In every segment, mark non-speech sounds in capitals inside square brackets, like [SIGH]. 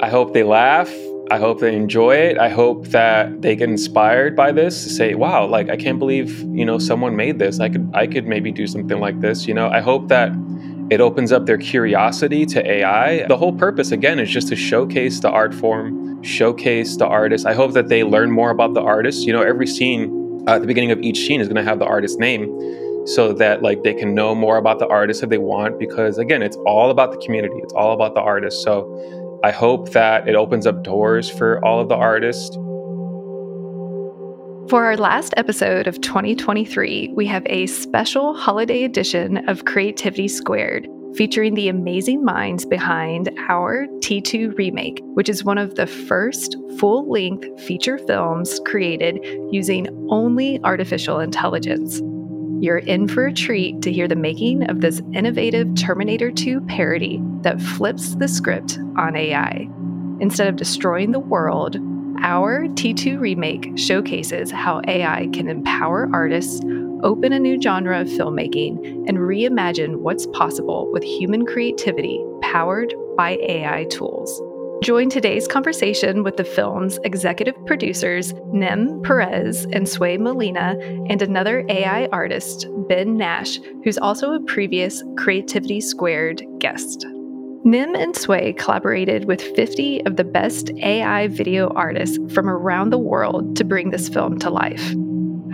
I hope they laugh. I hope they enjoy it. I hope that they get inspired by this to say, wow, like I can't believe, you know, someone made this. I could I could maybe do something like this, you know. I hope that it opens up their curiosity to AI. The whole purpose again is just to showcase the art form, showcase the artist. I hope that they learn more about the artist. You know, every scene uh, at the beginning of each scene is going to have the artist's name so that like they can know more about the artist if they want because again, it's all about the community. It's all about the artist. So I hope that it opens up doors for all of the artists. For our last episode of 2023, we have a special holiday edition of Creativity Squared featuring the amazing minds behind our T2 remake, which is one of the first full length feature films created using only artificial intelligence. You're in for a treat to hear the making of this innovative Terminator 2 parody that flips the script on AI. Instead of destroying the world, our T2 remake showcases how AI can empower artists, open a new genre of filmmaking, and reimagine what's possible with human creativity powered by AI tools. Join today's conversation with the film's executive producers, Nem Perez and Sway Molina, and another AI artist, Ben Nash, who's also a previous Creativity Squared guest. Nim and Sway collaborated with 50 of the best AI video artists from around the world to bring this film to life.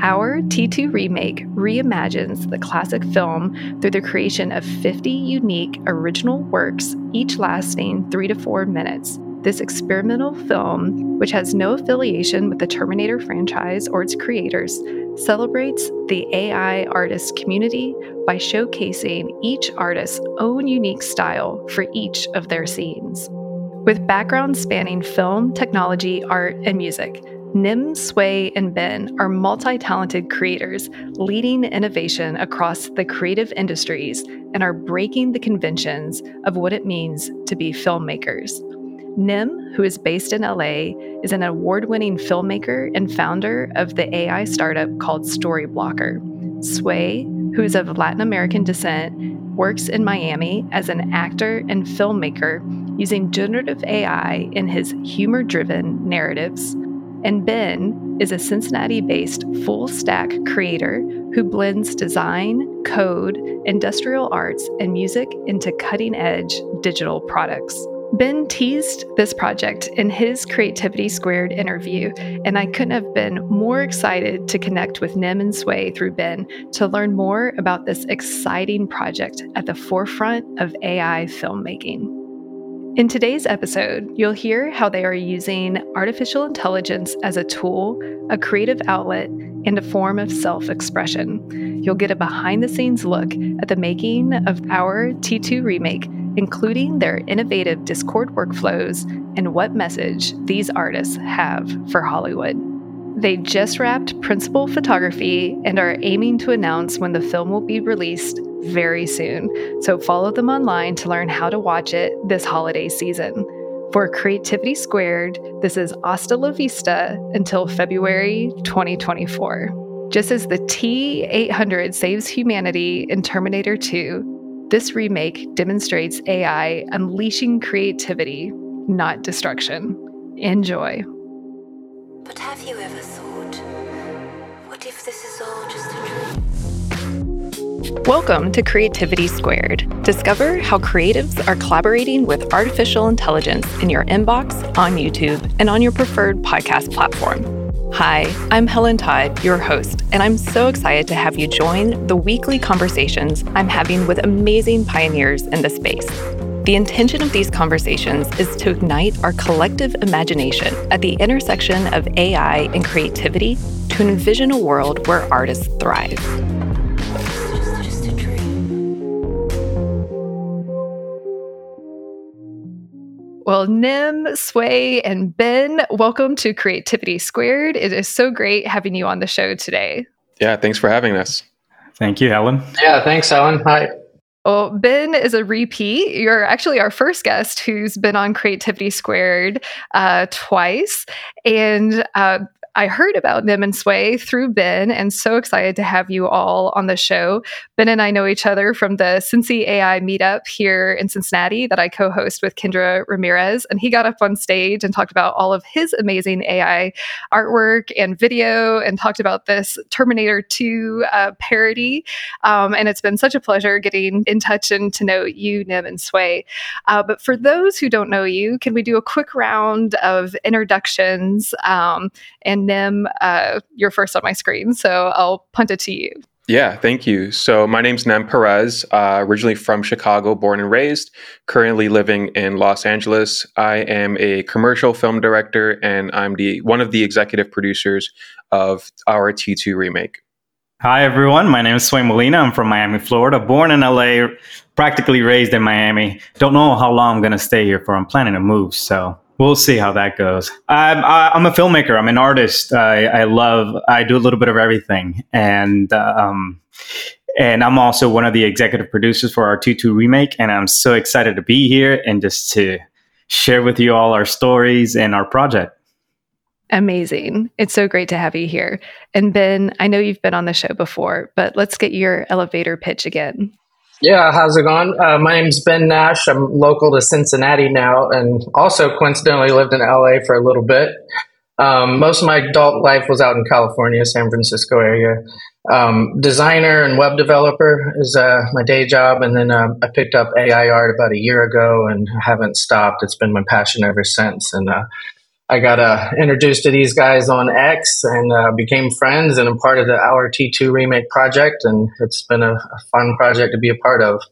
Our T2 remake reimagines the classic film through the creation of 50 unique original works, each lasting three to four minutes. This experimental film, which has no affiliation with the Terminator franchise or its creators, celebrates the AI artist community by showcasing each artist's own unique style for each of their scenes. With backgrounds spanning film, technology, art, and music, Nim, Sway, and Ben are multi talented creators leading innovation across the creative industries and are breaking the conventions of what it means to be filmmakers. Nim, who is based in LA, is an award winning filmmaker and founder of the AI startup called Storyblocker. Sway, who is of Latin American descent, works in Miami as an actor and filmmaker using generative AI in his humor driven narratives. And Ben is a Cincinnati based full stack creator who blends design, code, industrial arts, and music into cutting edge digital products. Ben teased this project in his Creativity Squared interview, and I couldn't have been more excited to connect with Nim and Sway through Ben to learn more about this exciting project at the forefront of AI filmmaking. In today's episode, you'll hear how they are using artificial intelligence as a tool, a creative outlet, and a form of self expression. You'll get a behind the scenes look at the making of our T2 remake, including their innovative Discord workflows and what message these artists have for Hollywood. They just wrapped principal photography and are aiming to announce when the film will be released very soon. So follow them online to learn how to watch it this holiday season. For Creativity Squared, this is Hasta La Vista until February 2024. Just as the T 800 saves humanity in Terminator 2, this remake demonstrates AI unleashing creativity, not destruction. Enjoy. But have you ever thought, what if this is all? Welcome to Creativity Squared. Discover how creatives are collaborating with artificial intelligence in your inbox, on YouTube, and on your preferred podcast platform. Hi, I'm Helen Todd, your host, and I'm so excited to have you join the weekly conversations I'm having with amazing pioneers in the space. The intention of these conversations is to ignite our collective imagination at the intersection of AI and creativity to envision a world where artists thrive. Well, Nim, Sway, and Ben, welcome to Creativity Squared. It is so great having you on the show today. Yeah, thanks for having us. Thank you, Helen. Yeah, thanks, Ellen. Hi. Well, Ben is a repeat. You're actually our first guest who's been on Creativity Squared uh, twice. And uh, I heard about Nim and Sway through Ben and so excited to have you all on the show. Ben and I know each other from the Cincy AI meetup here in Cincinnati that I co host with Kendra Ramirez. And he got up on stage and talked about all of his amazing AI artwork and video and talked about this Terminator 2 uh, parody. Um, and it's been such a pleasure getting in touch and to know you, Nim and Sway. Uh, but for those who don't know you, can we do a quick round of introductions? Um, and Nim, uh, you're first on my screen, so I'll punt it to you. Yeah, thank you. So my name's Nem Perez, uh, originally from Chicago, born and raised, currently living in Los Angeles. I am a commercial film director, and I'm the one of the executive producers of our T2 remake. Hi, everyone. My name is Sway Molina. I'm from Miami, Florida. Born in LA, practically raised in Miami. Don't know how long I'm going to stay here for. I'm planning to move, so we'll see how that goes. I'm, I'm a filmmaker. I'm an artist. I, I love, I do a little bit of everything. And, um, and I'm also one of the executive producers for our T2 remake. And I'm so excited to be here and just to share with you all our stories and our project. Amazing. It's so great to have you here. And Ben, I know you've been on the show before, but let's get your elevator pitch again. Yeah, how's it going? Uh, my name's Ben Nash. I'm local to Cincinnati now and also coincidentally lived in LA for a little bit. Um, most of my adult life was out in California, San Francisco area. Um, designer and web developer is uh, my day job. And then uh, I picked up AI art about a year ago and haven't stopped. It's been my passion ever since. And uh, I got uh, introduced to these guys on X and uh, became friends and a part of the Our T2 remake project. And it's been a, a fun project to be a part of.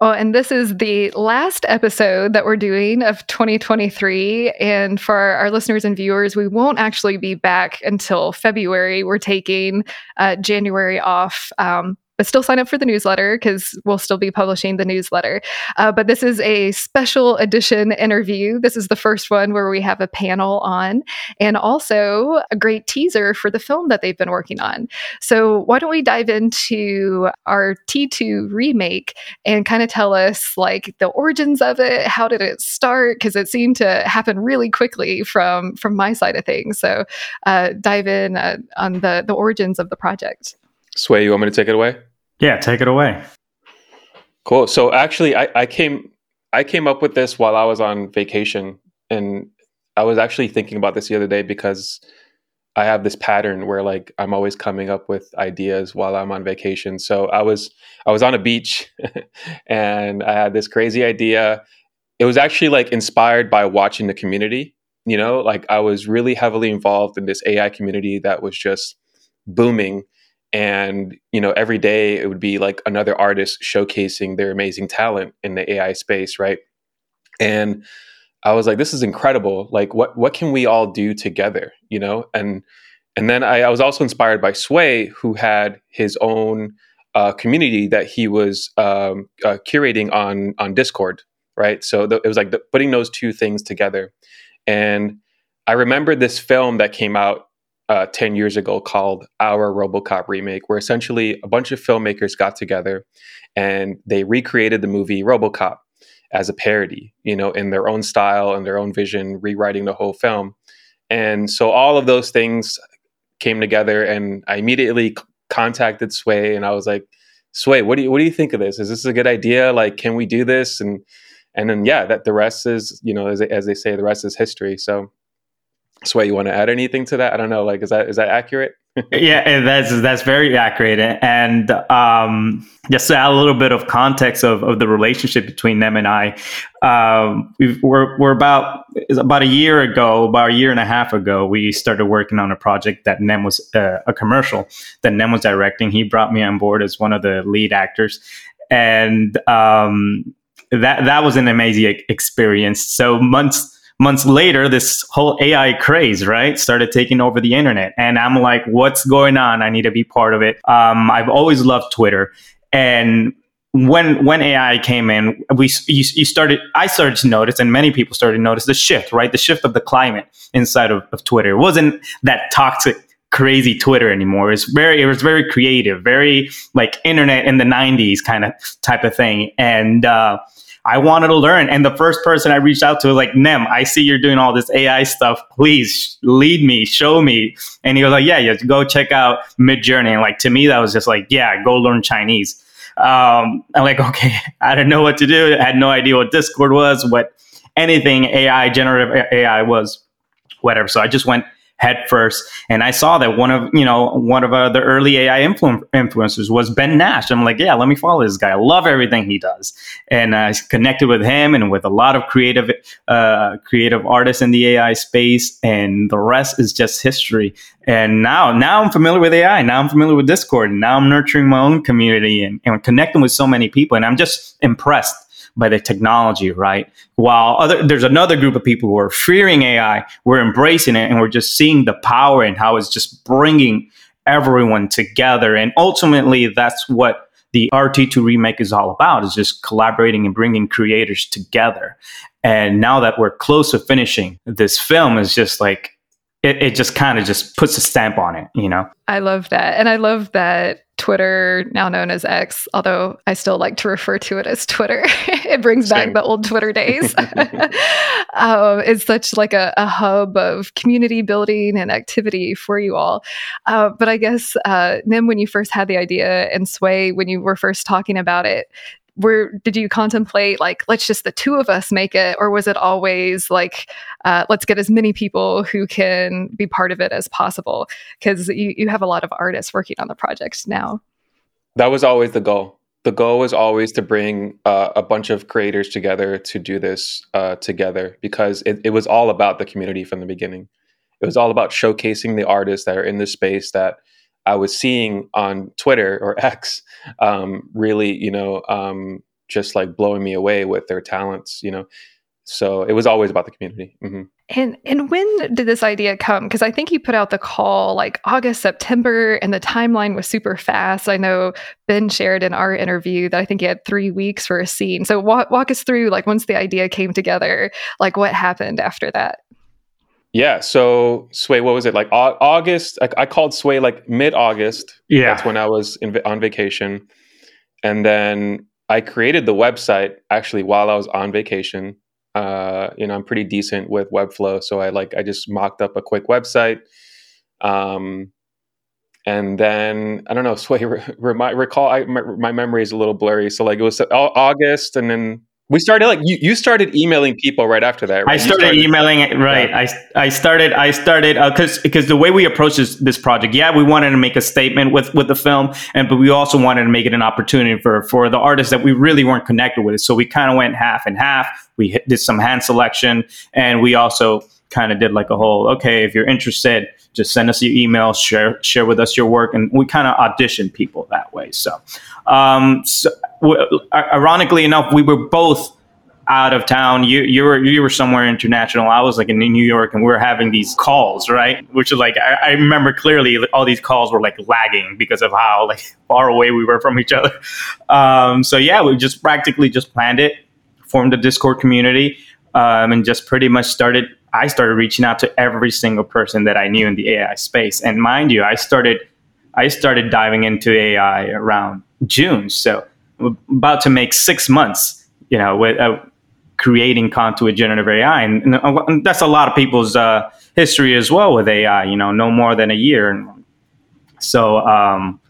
Well, and this is the last episode that we're doing of 2023. And for our listeners and viewers, we won't actually be back until February. We're taking uh, January off. Um, but still sign up for the newsletter because we'll still be publishing the newsletter. Uh, but this is a special edition interview. This is the first one where we have a panel on and also a great teaser for the film that they've been working on. So, why don't we dive into our T2 remake and kind of tell us like the origins of it? How did it start? Because it seemed to happen really quickly from from my side of things. So, uh, dive in uh, on the the origins of the project. Sway, you want me to take it away? Yeah, take it away. Cool. So actually, I, I came I came up with this while I was on vacation, and I was actually thinking about this the other day because I have this pattern where like I'm always coming up with ideas while I'm on vacation. So I was I was on a beach, [LAUGHS] and I had this crazy idea. It was actually like inspired by watching the community. You know, like I was really heavily involved in this AI community that was just booming and you know every day it would be like another artist showcasing their amazing talent in the ai space right? And i was like this is incredible. Like what what can we all do together? You know? And and then i, I was also inspired by sway who had his own uh, community that he was um, uh, curating on on discord right? So th- it was like the, putting those two things together. And i remember this film that came out uh, 10 years ago called Our Robocop Remake, where essentially a bunch of filmmakers got together and they recreated the movie Robocop as a parody, you know, in their own style and their own vision, rewriting the whole film. And so all of those things came together and I immediately c- contacted Sway and I was like, Sway, what do you what do you think of this? Is this a good idea? Like, can we do this? And and then yeah, that the rest is, you know, as, as they say, the rest is history. So Sway, you want to add anything to that? I don't know. Like, is that is that accurate? [LAUGHS] yeah, that's that's very accurate. And um, just to add a little bit of context of, of the relationship between them and I, um, we we're we're about about a year ago, about a year and a half ago, we started working on a project that Nem was uh, a commercial that Nem was directing. He brought me on board as one of the lead actors, and um, that that was an amazing experience. So months months later, this whole AI craze, right, started taking over the internet. And I'm like, what's going on? I need to be part of it. Um, I've always loved Twitter. And when when AI came in, we you, you, started. I started to notice, and many people started to notice the shift, right? The shift of the climate inside of, of Twitter. It wasn't that toxic, crazy Twitter anymore. It's very, it was very creative, very like internet in the '90s kind of type of thing. And uh, I wanted to learn. And the first person I reached out to was like, Nem, I see you're doing all this AI stuff. Please lead me, show me. And he was like, Yeah, yeah, go check out Midjourney. And like to me, that was just like, Yeah, go learn Chinese. Um, I'm like, okay, [LAUGHS] I didn't know what to do. I had no idea what Discord was, what anything AI, generative AI was, whatever. So I just went head first. And I saw that one of, you know, one of uh, the early AI influ- influencers was Ben Nash. I'm like, yeah, let me follow this guy. I love everything he does. And I connected with him and with a lot of creative, uh, creative artists in the AI space. And the rest is just history. And now, now I'm familiar with AI. Now I'm familiar with Discord. Now I'm nurturing my own community and, and connecting with so many people. And I'm just impressed by the technology, right? While other, there's another group of people who are fearing AI, we're embracing it and we're just seeing the power and how it's just bringing everyone together. And ultimately, that's what the Our T2 remake is all about is just collaborating and bringing creators together. And now that we're close to finishing this film is just like, it, it just kind of just puts a stamp on it, you know? I love that. And I love that Twitter, now known as X, although I still like to refer to it as Twitter. [LAUGHS] it brings Same. back the old Twitter days. [LAUGHS] [LAUGHS] um, it's such like a, a, hub of community building and activity for you all. Uh, but I guess, uh, Nim, when you first had the idea, and Sway, when you were first talking about it, were did you contemplate like let's just the two of us make it or was it always like uh, let's get as many people who can be part of it as possible? Because you, you have a lot of artists working on the project now. That was always the goal. The goal was always to bring uh, a bunch of creators together to do this uh, together because it, it was all about the community from the beginning. It was all about showcasing the artists that are in the space that I was seeing on Twitter or [LAUGHS] X um, really, you know, um, just like blowing me away with their talents, you know. So it was always about the community. Mm-hmm. And and when did this idea come? Because I think you put out the call like August, September, and the timeline was super fast. I know Ben shared in our interview that I think he had three weeks for a scene. So walk, walk us through like once the idea came together, like what happened after that. Yeah. So Sway, what was it like? August. I, I called Sway like mid August. Yeah. That's when I was in, on vacation, and then I created the website actually while I was on vacation. Uh, you know, I'm pretty decent with Webflow, so I like I just mocked up a quick website. Um, and then I don't know. [LAUGHS] Sway, re- recall I, my, my memory is a little blurry. So like it was August, and then we started like you, you started emailing people right after that. Right? I started, started emailing it right. Yeah. I, I started I started because uh, because the way we approached this, this project, yeah, we wanted to make a statement with with the film, and but we also wanted to make it an opportunity for for the artists that we really weren't connected with. So we kind of went half and half. We did some hand selection, and we also kind of did like a whole okay, if you're interested, just send us your email, share share with us your work, and we kind of audition people that way. So, um, so w- ironically enough, we were both out of town. You you were you were somewhere international. I was like in New York, and we were having these calls, right? Which is like I, I remember clearly all these calls were like lagging because of how like [LAUGHS] far away we were from each other. Um, so yeah, we just practically just planned it, formed a Discord community, um, and just pretty much started I started reaching out to every single person that I knew in the AI space. And mind you, I started I started diving into AI around June, so about to make six months, you know, with uh, creating content with generative AI, and, and, that's a lot of people's uh, history as well with AI. You know, no more than a year. So um,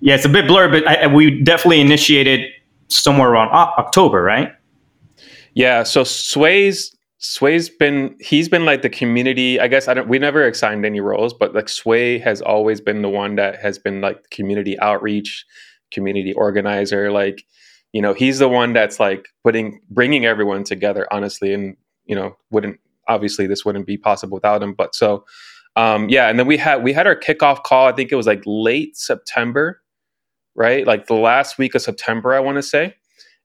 yeah, it's a bit blurred, but I, we definitely initiated somewhere around October, right? Yeah. So Sway's Sway's been he's been like the community. I guess I don't. We never assigned any roles, but like Sway has always been the one that has been like community outreach, community organizer. Like, you know, he's the one that's like putting bringing everyone together. Honestly, and you know, wouldn't obviously this wouldn't be possible without him. But so, um, yeah, and then we had we had our kickoff call. I think it was like late September, right? Like the last week of September, I want to say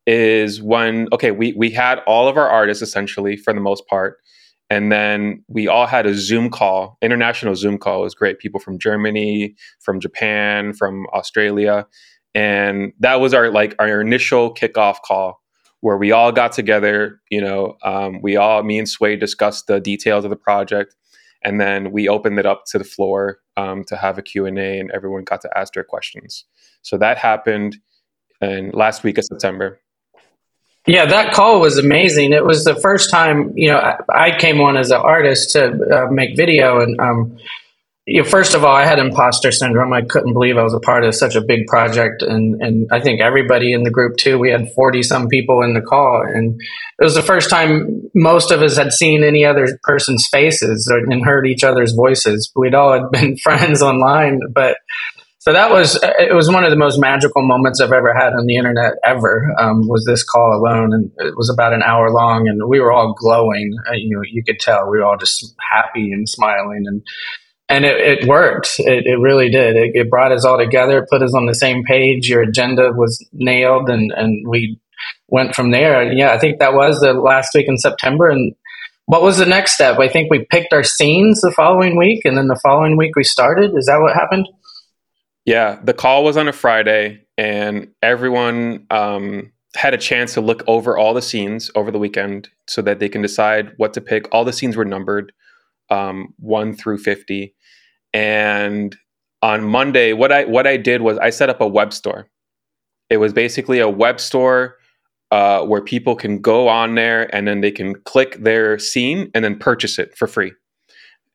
is when okay we we had all of our artists essentially for the most part. And then we all had a zoom call international zoom call. It was great. People from germany from japan from australia. And that was our like our initial kickoff call where we all got together you know um, we all me and sway discussed the details of the project. And then we opened it up to the floor um, to have a q&a and everyone got to ask their questions. So that happened and last week of september Yeah, that call was amazing. It was the first time, you know, I, came on as an artist to uh, make video, and um, you know, first of all, I had imposter syndrome. I couldn't believe I was a part of such a big project, and and I think everybody in the group too. We had forty some people in the call, and it was the first time most of us had seen any other person's faces and heard each other's voices. We'd all had been [LAUGHS] friends online, but so that was it was one of the most magical moments I've ever had on the internet ever. Um, was this call alone, and it was about an hour long, and we were all glowing. Uh, you know, you could tell we were all just happy and smiling, and and it, it worked. It, it, really did. It, it, brought us all together, put us on the same page. Your agenda was nailed, and and we went from there. And yeah, I think that was the last week in September, and. What was the next step? I think we picked our scenes the following week, and then the following week we started. Is that what happened? Yeah, the call was on a Friday, and everyone um, had a chance to look over all the scenes over the weekend so that they can decide what to pick. All the scenes were numbered, um, one through fifty, and on Monday, what I what I did was I set up a web store. It was basically a web store uh, where people can go on there and then they can click their scene and then purchase it for free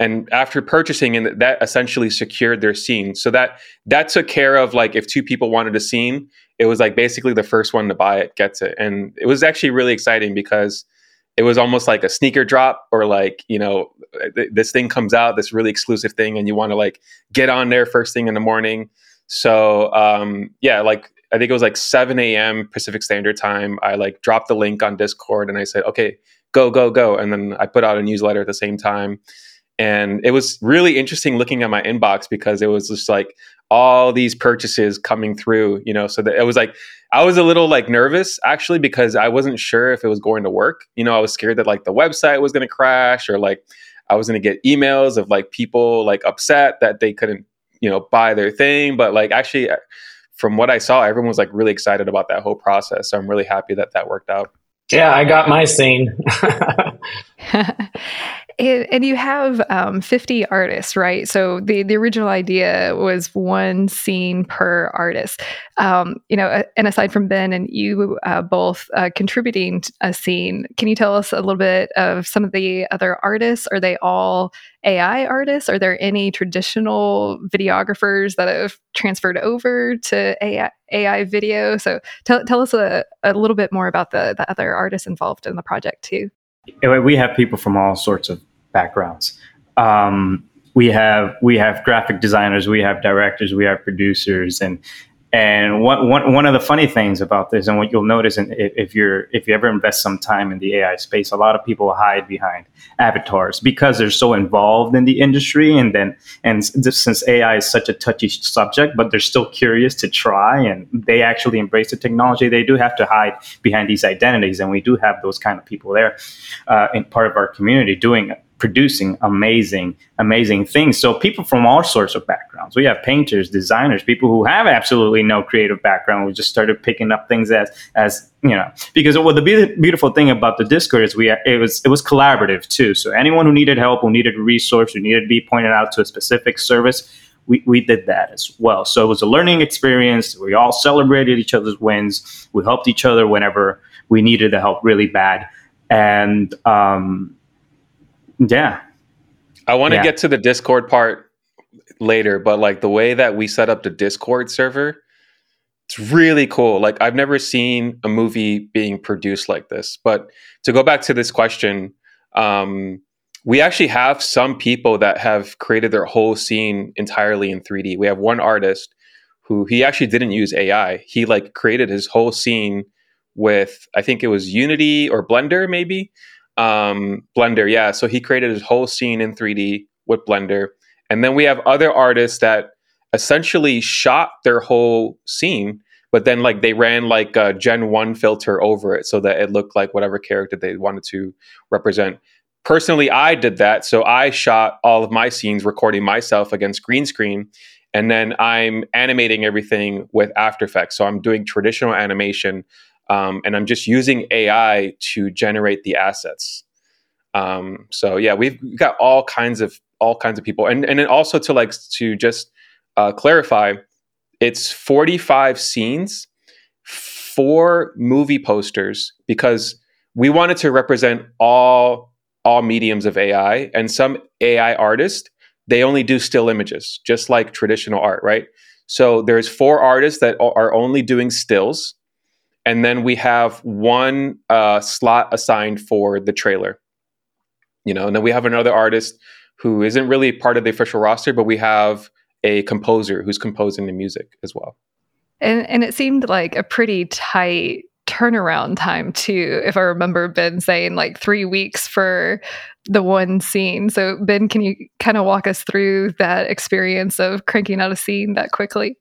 and after purchasing and that essentially secured their scene. So that that took care of like if two people wanted a scene it was like basically the first one to buy it gets it and it was actually really exciting because it was almost like a sneaker drop or like you know th- this thing comes out this really exclusive thing and you want to like get on there first thing in the morning. So um yeah like i think it was like 7 a.m pacific standard time i like dropped the link on discord and i said okay go go go. And then i put out a newsletter at the same time and it was really interesting looking at my inbox because it was just like all these purchases coming through you know so that it was like i was a little like nervous actually because i wasn't sure if it was going to work. You know i was scared that like the website was going to crash or like i was going to get emails of like people like upset that they couldn't you know buy their thing. But like actually uh, from what i saw everyone was like really excited about that whole process. So i'm really happy that that worked out. Yeah i got my scene [LAUGHS] [LAUGHS] And, and you have um, 50 artists, right? So the, the original idea was one scene per artist. Um, you know, and aside from Ben and you uh, both uh, contributing a scene, can you tell us a little bit of some of the other artists? Are they all AI artists? Are there any traditional videographers that have transferred over to AI, AI video? So tell, tell us a, a little bit more about the, the other artists involved in the project too we have people from all sorts of backgrounds. Um, we have we have graphic designers, we have directors, we have producers, and and one, one, one of the funny things about this, and what you'll notice, if, if you're if you ever invest some time in the AI space, a lot of people hide behind avatars because they're so involved in the industry, and then and since AI is such a touchy subject, but they're still curious to try, and they actually embrace the technology. They do have to hide behind these identities, and we do have those kind of people there uh, in part of our community doing producing amazing, amazing things. So people from all sorts of backgrounds. We have painters, designers, people who have absolutely no creative background. We just started picking up things as as you know because well, the be- beautiful thing about the Discord is we it was it was collaborative too. So anyone who needed help, who needed a resource, who needed to be pointed out to a specific service. We, we did that as well. So it was a learning experience. We all celebrated each other's wins. We helped each other whenever we needed the help really bad. And um, yeah. I want to yeah. get to the Discord part later, but like the way that we set up the Discord server, it's really cool. Like I've never seen a movie being produced like this. But to go back to this question, um, we actually have some people that have created their whole scene entirely in 3D. We have one artist who he actually didn't use AI. He like created his whole scene with I think it was Unity or Blender maybe um, Blender. Yeah, so he created his whole scene in 3D with Blender, and then we have other artists that essentially shot their whole scene, but then like they ran like a Gen One filter over it so that it looked like whatever character they wanted to represent. Personally, I did that, so I shot all of my scenes, recording myself against green screen, and then I'm animating everything with After Effects. So I'm doing traditional animation um, and I'm just using AI to generate the assets. Um, so yeah, we've got all kinds of all kinds of people, and and then also to like to just uh, clarify, it's 45 scenes. four movie posters because we wanted to represent all all mediums of AI and some AI artists they only do still images just like traditional art right so there's four artists that are only doing stills and then we have one uh, slot assigned for the trailer you know and then we have another artist who isn't really part of the official roster but we have a composer who's composing the music as well. And and it seemed like a pretty tight turnaround time too if i remember ben saying like three weeks for the one scene. So ben can you kind of walk us through that experience of cranking out a scene that quickly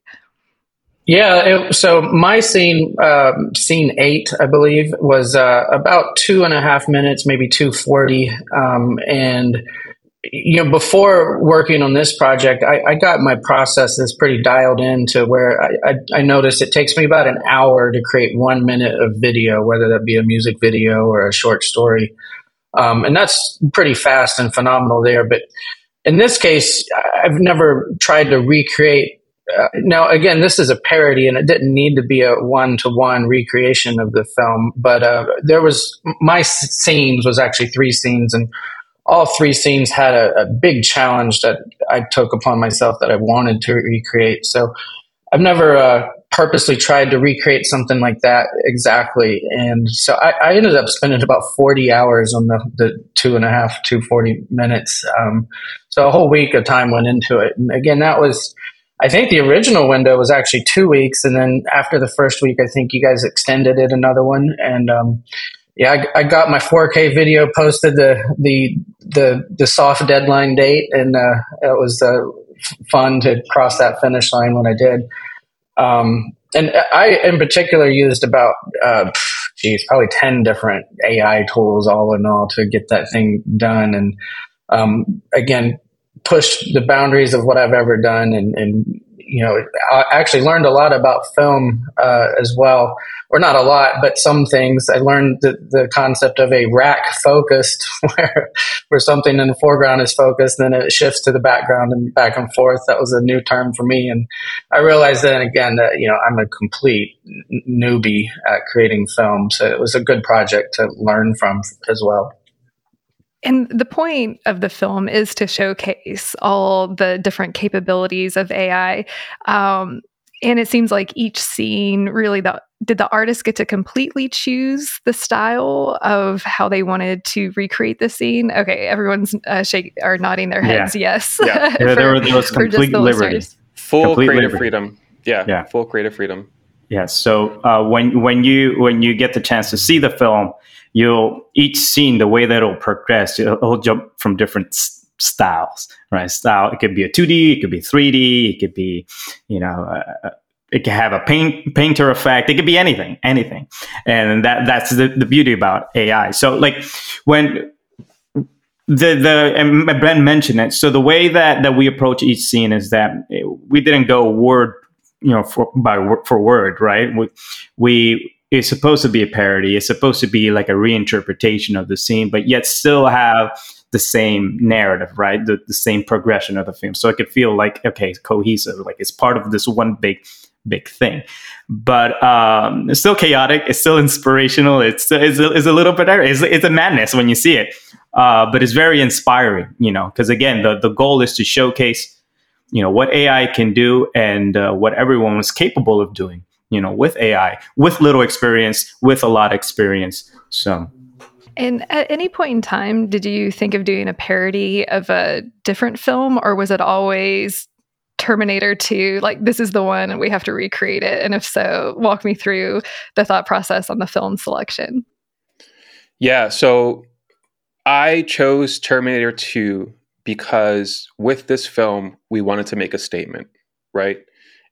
yeah it, so my scene um, scene eight i believe was uh, about two and a half minutes maybe 240 um, and you know, before working on this project, I, I, got my processes pretty dialed in to where I, I, I, noticed it takes me about an hour to create one minute of video, whether that be a music video or a short story. Um, and that's pretty fast and phenomenal there. But in this case, I've never tried to recreate. Uh, now, again, this is a parody, and it didn't need to be a one-to-one recreation of the film. But uh, there was my scenes was actually three scenes, and all three scenes had a, a, big challenge that I took upon myself that I wanted to recreate. So I've never uh, purposely tried to recreate something like that exactly. And so I, I, ended up spending about 40 hours on the, the two and a half, 240 minutes. Um, so a whole week of time went into it. And again, that was, I think the original window was actually two weeks. And then after the first week, I think you guys extended it another one. And, um, yeah, I, I, got my 4K video posted the the the, the soft deadline date, and uh, it was uh, fun to cross that finish line when I did. Um, and I, in particular, used about uh, geez, probably ten different AI tools, all in all, to get that thing done. And um, again, push the boundaries of what I've ever done, and, and you know, I actually learned a lot about film uh, as well, or not a lot, but some things. I learned the, the concept of a rack focused, [LAUGHS] where where something in the foreground is focused, then it shifts to the background and back and forth. That was a new term for me, and I realized then again that you know I'm a complete newbie at creating film, so it was a good project to learn from as well. And the point of the film is to showcase all the different capabilities of AI. Um, and it seems like each scene really the did the artist get to completely choose the style of how they wanted to recreate the scene? Okay everyone's uh, shake are nodding their heads yeah. yes yeah, [LAUGHS] for, yeah there, was complete liberty. full complete creative liberty. freedom. Yeah yeah. full creative freedom. Yeah so uh, when when you when you get the chance to see the film you'll each scene the way that it'll progress it'll, jump from different styles right? Style it could be a 2d it could be 3d it could be you know uh, it could have a paint painter effect it could be anything anything. And that that's the, the beauty about ai so like when the the and Ben mentioned it. So the way that that we approach each scene is that we didn't go word you know for by for word right? We we it's supposed to be a parody. It's supposed to be like a reinterpretation of the scene, but yet still have the same narrative, right? The, the same progression of the film. So it could feel like, okay, cohesive, like it's part of this one big, big thing. But um, it's still chaotic. It's still inspirational. It's, it's, a, it's a little bit, it's, it's a madness when you see it. Uh, but it's very inspiring, you know, because again, the, the goal is to showcase, you know, what AI can do and uh, what everyone was capable of doing you know, with AI, with little experience, with a lot of experience. So. And at any point in time, did you think of doing a parody of a different film, or was it always Terminator 2? Like, this is the one and we have to recreate it. And if so, walk me through the thought process on the film selection. Yeah. So I chose Terminator 2 because with this film, we wanted to make a statement, right?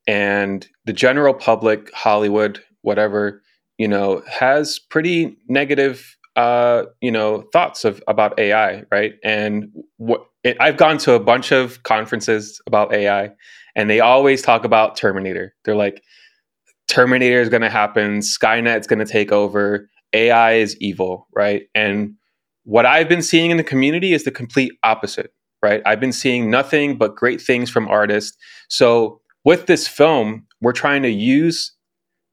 And the general public, Hollywood, whatever, you know, has pretty negative, uh, you know, thoughts of about AI, right? And what I've gone to a bunch of conferences about AI, and they always talk about Terminator. They're like, Terminator is going to happen, Skynet's going to take over, AI is evil, right? And what I've been seeing in the community is the complete opposite, right? I've been seeing nothing but great things from artists. So with this film, we're trying to use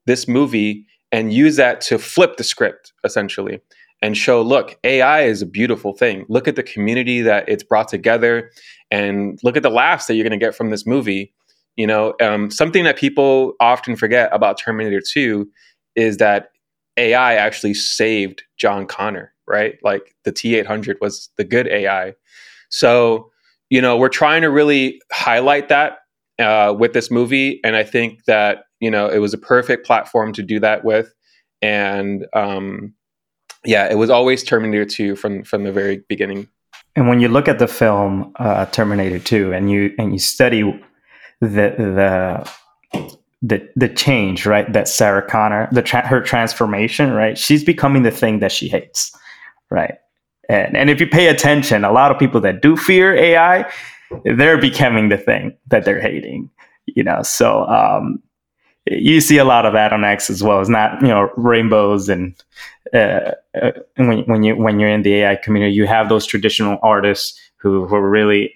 this movie and use that to flip the script essentially and show look ai is a beautiful thing. Look at the community that it's brought together and look at the laughs that you're going to get from this movie you know? Um, something that people often forget about terminator 2 is that ai actually saved john connor right? Like the t800 was the good ai so you know we're trying to really highlight that uh, with this movie and i think that you know it was a perfect platform to do that with. And um, yeah it was always terminator 2 from from the very beginning. And when you look at the film uh, terminator 2 and you and you study the the the the change right that sarah connor the tra- her transformation right she's becoming the thing that she hates right? And and if you pay attention a lot of people that do fear ai they're becoming the thing that they're hating you know so um you see a lot of that on X as well. It's not you know rainbows and uh, uh, when when you when you're in the AI community, you have those traditional artists who, who are really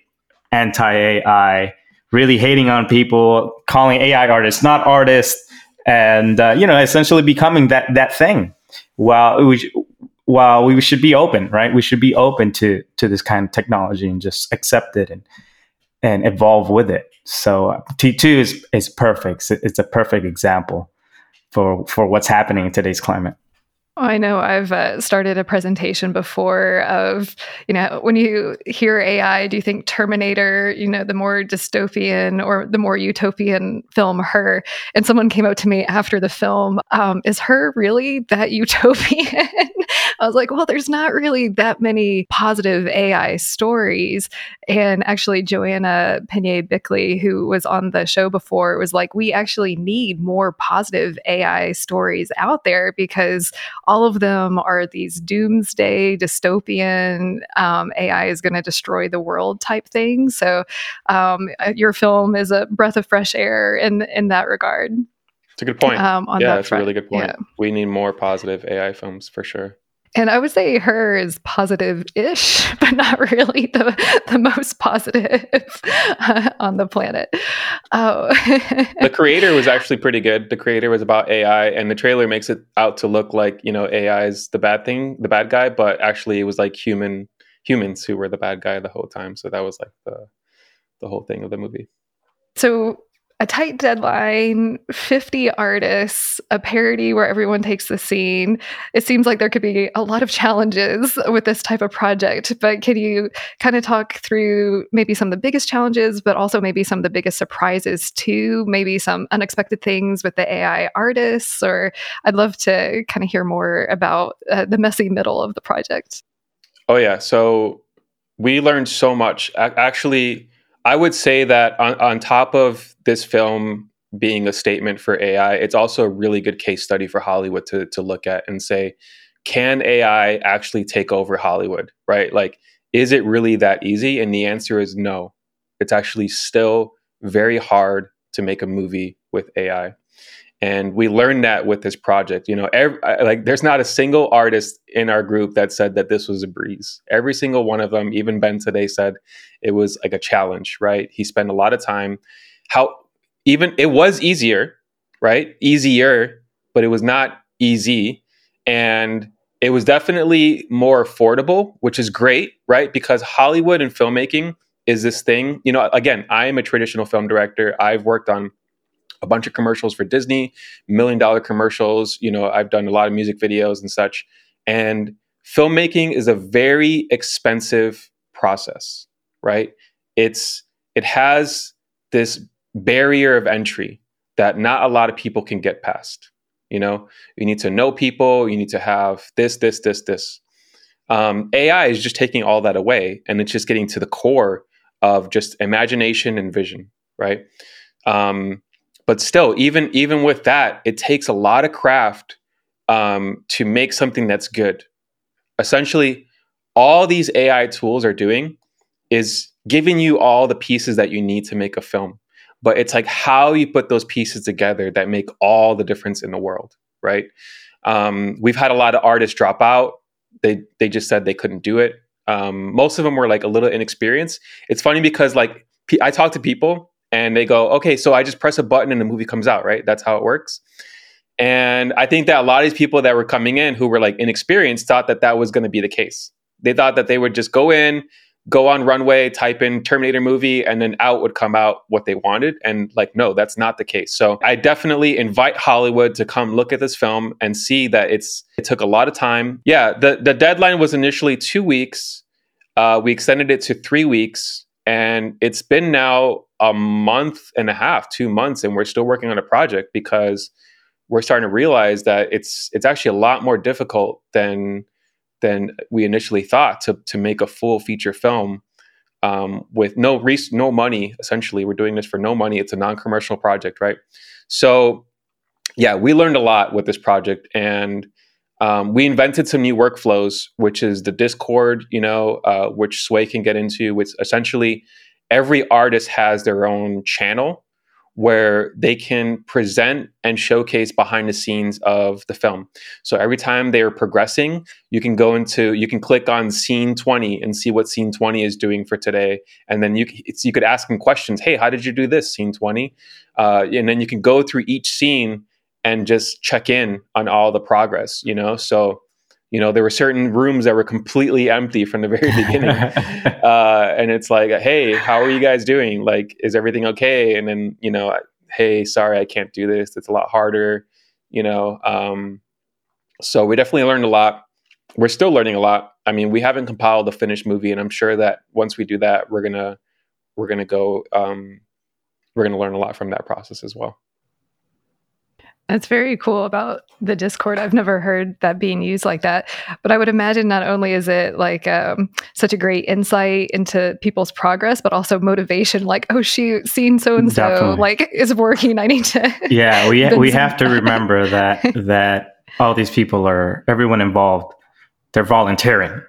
anti AI, really hating on people, calling AI artists not artists, and uh, you know essentially becoming that that thing. While we while we should be open, right? We should be open to to this kind of technology and just accept it and and evolve with it. So T2 is, is perfect. It's a perfect example for, for what's happening in today's climate. I know I've uh, started a presentation before of, you know, when you hear AI, do you think Terminator, you know, the more dystopian or the more utopian film, her? And someone came up to me after the film, um, is her really that [LAUGHS] utopian? I was like, well, there's not really that many positive AI stories. And actually, Joanna Peña Bickley, who was on the show before, was like, we actually need more positive AI stories out there because all of them are these doomsday dystopian um, AI is going to destroy the world type things. So um, uh, your film is a breath of fresh air in in that regard. It's a good point. Um, yeah, that's a really good point. Yeah. We need more positive AI films for sure. And I would say her is positive ish, [LAUGHS] but not really the, the most positive uh, on the planet. Oh. the creator was actually pretty good. The creator was about AI, and the trailer makes it out to look like, you know, AI is the bad thing, the bad guy, but actually it was like human humans who were the bad guy the whole time. So that was like the the whole thing of the movie. So a tight deadline, 50 artists, a parody where everyone takes the scene. It seems like there could be a lot of challenges with this type of project, but can you kind of talk through maybe some of the biggest challenges, but also maybe some of the biggest surprises too? Maybe some unexpected things with the AI artists, or I'd love to kind of hear more about uh, the messy middle of the project. Oh, yeah. So we learned so much. Actually, I would say that on, on top of this film being a statement for AI, it's also a really good case study for Hollywood to, to look at and say, can AI actually take over Hollywood? Right? Like, is it really that easy? And the answer is no. It's actually still very hard to make a movie with AI and we learned that with this project you know every, like there's not a single artist in our group that said that this was a breeze. Every single one of them even ben today said it was like a challenge right? He spent a lot of time. How even it was easier right? Easier but it was not easy. And it was definitely more affordable which is great right? Because hollywood and filmmaking is this thing you know again i am a traditional film director. I've worked on a bunch of commercials for Disney, million dollar commercials. You know, I've done a lot of music videos and such. And filmmaking is a very expensive process, right? It's it has this barrier of entry that not a lot of people can get past. You know, you need to know people, you need to have this, this, this, this. Um, AI is just taking all that away, and it's just getting to the core of just imagination and vision, right? Um, but still, even even with that, it takes a lot of craft um, to make something that's good. Essentially, all these AI tools are doing is giving you all the pieces that you need to make a film. But it's like how you put those pieces together that make all the difference in the world, right? Um, we've had a lot of artists drop out. They they just said they couldn't do it. Um, most of them were like a little inexperienced. It's funny because like I talk to people and they go, okay, so I just press a button and the movie comes out, right? That's how it works. And I think that a lot of these people that were coming in who were like inexperienced thought that that was going to be the case. They thought that they would just go in, go on runway, type in Terminator movie, and then out would come out what they wanted. And like, no, that's not the case. So I definitely invite Hollywood to come look at this film and see that it's it took a lot of time. Yeah, the the deadline was initially two weeks. Uh, we extended it to three weeks, and it's been now a month and a half, two months, and we're still working on a project because we're starting to realize that it's it's actually a lot more difficult than than we initially thought to to make a full feature film um, with no res- no money. Essentially, we're doing this for no money. It's a non commercial project, right? So, yeah, we learned a lot with this project, and um, we invented some new workflows, which is the Discord, you know, uh, which Sway can get into. Which essentially every artist has their own channel where they can present and showcase behind the scenes of the film. So every time they are progressing, you can go into you can click on scene 20 and see what scene 20 is doing for today and then you you could ask them questions, "Hey, how did you do this scene 20?" Uh, and then you can go through each scene and just check in on all the progress, you know? So you know there were certain rooms that were completely empty from the very beginning. [LAUGHS] Uh, and it's like hey how are you guys doing? Like is everything okay? And then you know hey sorry i can't do this. It's a lot harder you know? Um, so we definitely learned a lot. We're still learning a lot. I mean we haven't compiled the finished movie and i'm sure that once we do that we're gonna we're gonna go um, we're gonna learn a lot from that process as well that's very cool about the Discord. I've never heard that being used like that. But I would imagine not only is it like um, such a great insight into people's progress, but also motivation. Like, oh shoot, seeing so and so like is working. [LAUGHS] I need to. Yeah, we [LAUGHS] we have to remember that [LAUGHS] that all these people are everyone involved. They're volunteering,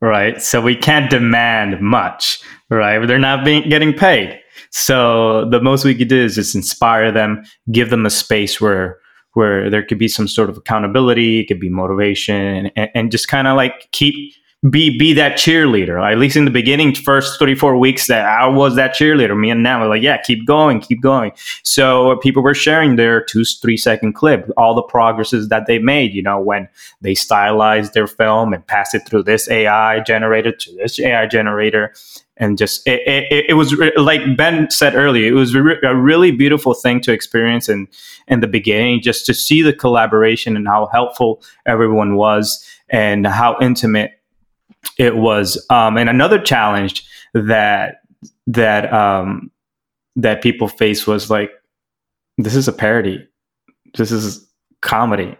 right? So we can't demand much, right? They're not being getting paid. So the most we could do is just inspire them, give them a space where where there could be some sort of accountability, it could be motivation, and, and just kind of like keep be be that cheerleader. At least in the beginning, first three four weeks, that I was that cheerleader. Me and now, like, yeah, keep going, keep going. So people were sharing their two three second clip, all the progresses that they made. You know, when they stylized their film and passed it through this AI generator to this AI generator, and just it, it, it was re- like Ben said earlier, it was re- a really beautiful thing to experience in in the beginning, just to see the collaboration and how helpful everyone was and how intimate it was. Um, and another challenge that that um, that people face was like, this is a parody. This is comedy.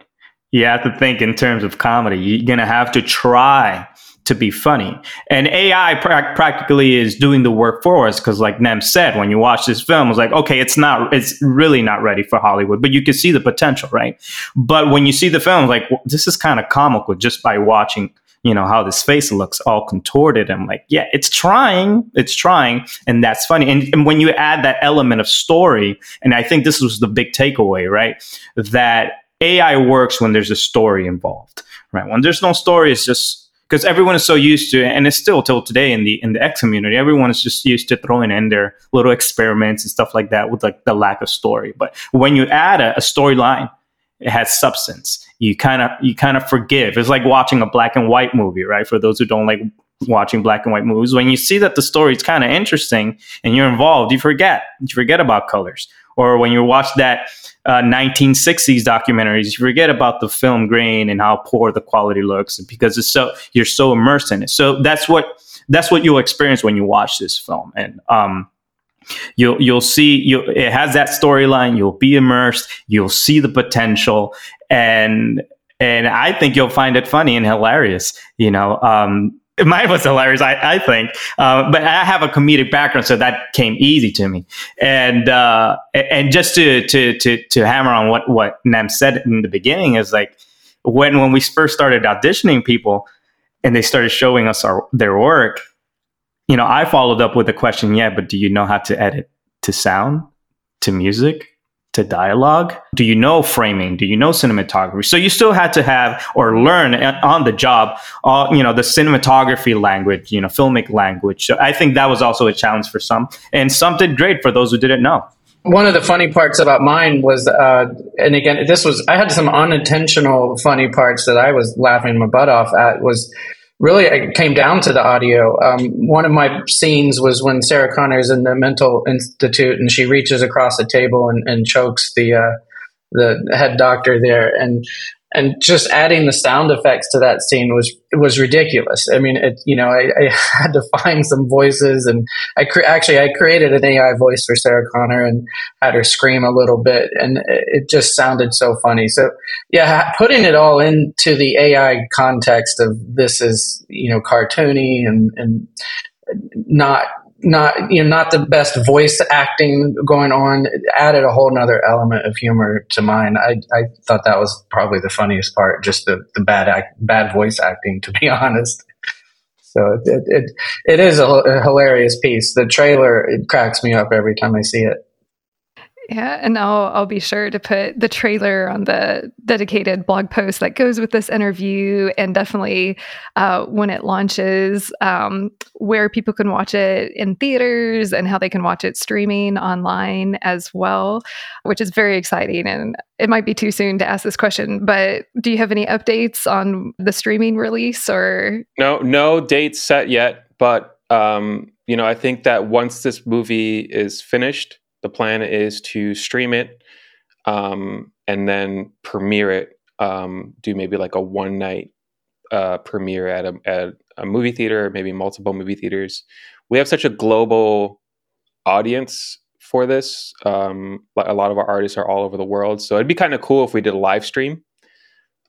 You have to think in terms of comedy. You're gonna have to try to be funny. And AI pra- practically is doing the work for us because, like Nem said, when you watch this film, it's like, okay, it's not, it's really not ready for Hollywood, but you can see the potential, right? But when you see the film, like, this is kind of comical just by watching. You know how this face looks all contorted. I'm like, yeah, it's trying, it's trying, and that's funny. And, and when you add that element of story, and I think this was the big takeaway, right? That AI works when there's a story involved, right? When there's no story, it's just because everyone is so used to, and it's still till today in the in the X community, everyone is just used to throwing in their little experiments and stuff like that with like the lack of story. But when you add a, a storyline, it has substance. You kind of you kind of forgive. It's like watching a black and white movie, right? For those who don't like watching black and white movies, when you see that the story is kind of interesting and you're involved, you forget. You forget about colors. Or when you watch that uh, 1960s documentaries, you forget about the film grain and how poor the quality looks because it's so you're so immersed in it. So that's what that's what you'll experience when you watch this film, and um, you'll you'll see you it has that storyline. You'll be immersed. You'll see the potential, and and I think you'll find it funny and hilarious. You know, um, [LAUGHS] mine was hilarious, I, I think. Uh, but I have a comedic background, so that came easy to me. And uh, and just to to to to hammer on what what Nem said in the beginning is like when when we first started auditioning people and they started showing us our their work, you know, I followed up with the question, yeah, but do you know how to edit to sound, to music? to dialogue? Do you know framing? Do you know cinematography? So you still had to have or learn on the job, uh, you know, the cinematography language, you know, filmic language. So I think that was also a challenge for some, and some did great for those who didn't know. one of the funny parts about mine was, uh, and again, this was I had some unintentional funny parts that I was laughing my butt off at. Was really it came down to the audio. Um, one of my scenes was when Sarah Connor is in the mental institute and she reaches across the table and, and chokes the uh, the head doctor there, and and just adding the sound effects to that scene was was ridiculous. I mean, it you know I, I [LAUGHS] had to find some voices, and I cre- actually I created an AI voice for Sarah Connor and had her scream a little bit, and it, just sounded so funny. So yeah, putting it all into the AI context of this is you know cartoony and and not not you know not the best voice acting going on it added a whole nother element of humor to mine. I i thought that was probably the funniest part just the the bad act, bad voice acting to be [LAUGHS] honest. So it it, it is a, a hilarious piece. The trailer it cracks me up every time i see it yeah, and I'll I'll be sure to put the trailer on the dedicated blog post that goes with this interview, and definitely uh, when it launches, um, where people can watch it in theaters and how they can watch it streaming online as well, which is very exciting. And it might be too soon to ask this question, but do you have any updates on the streaming release or? No, no dates set yet, but um, you know, I think that once this movie is finished the plan is to stream it um, and then premiere it. Um, do maybe like a one night uh, premiere at a, at a movie theater, maybe multiple movie theaters. We have such a global audience for this. Um, a lot of our artists are all over the world, so it'd be kind of cool if we did a live stream,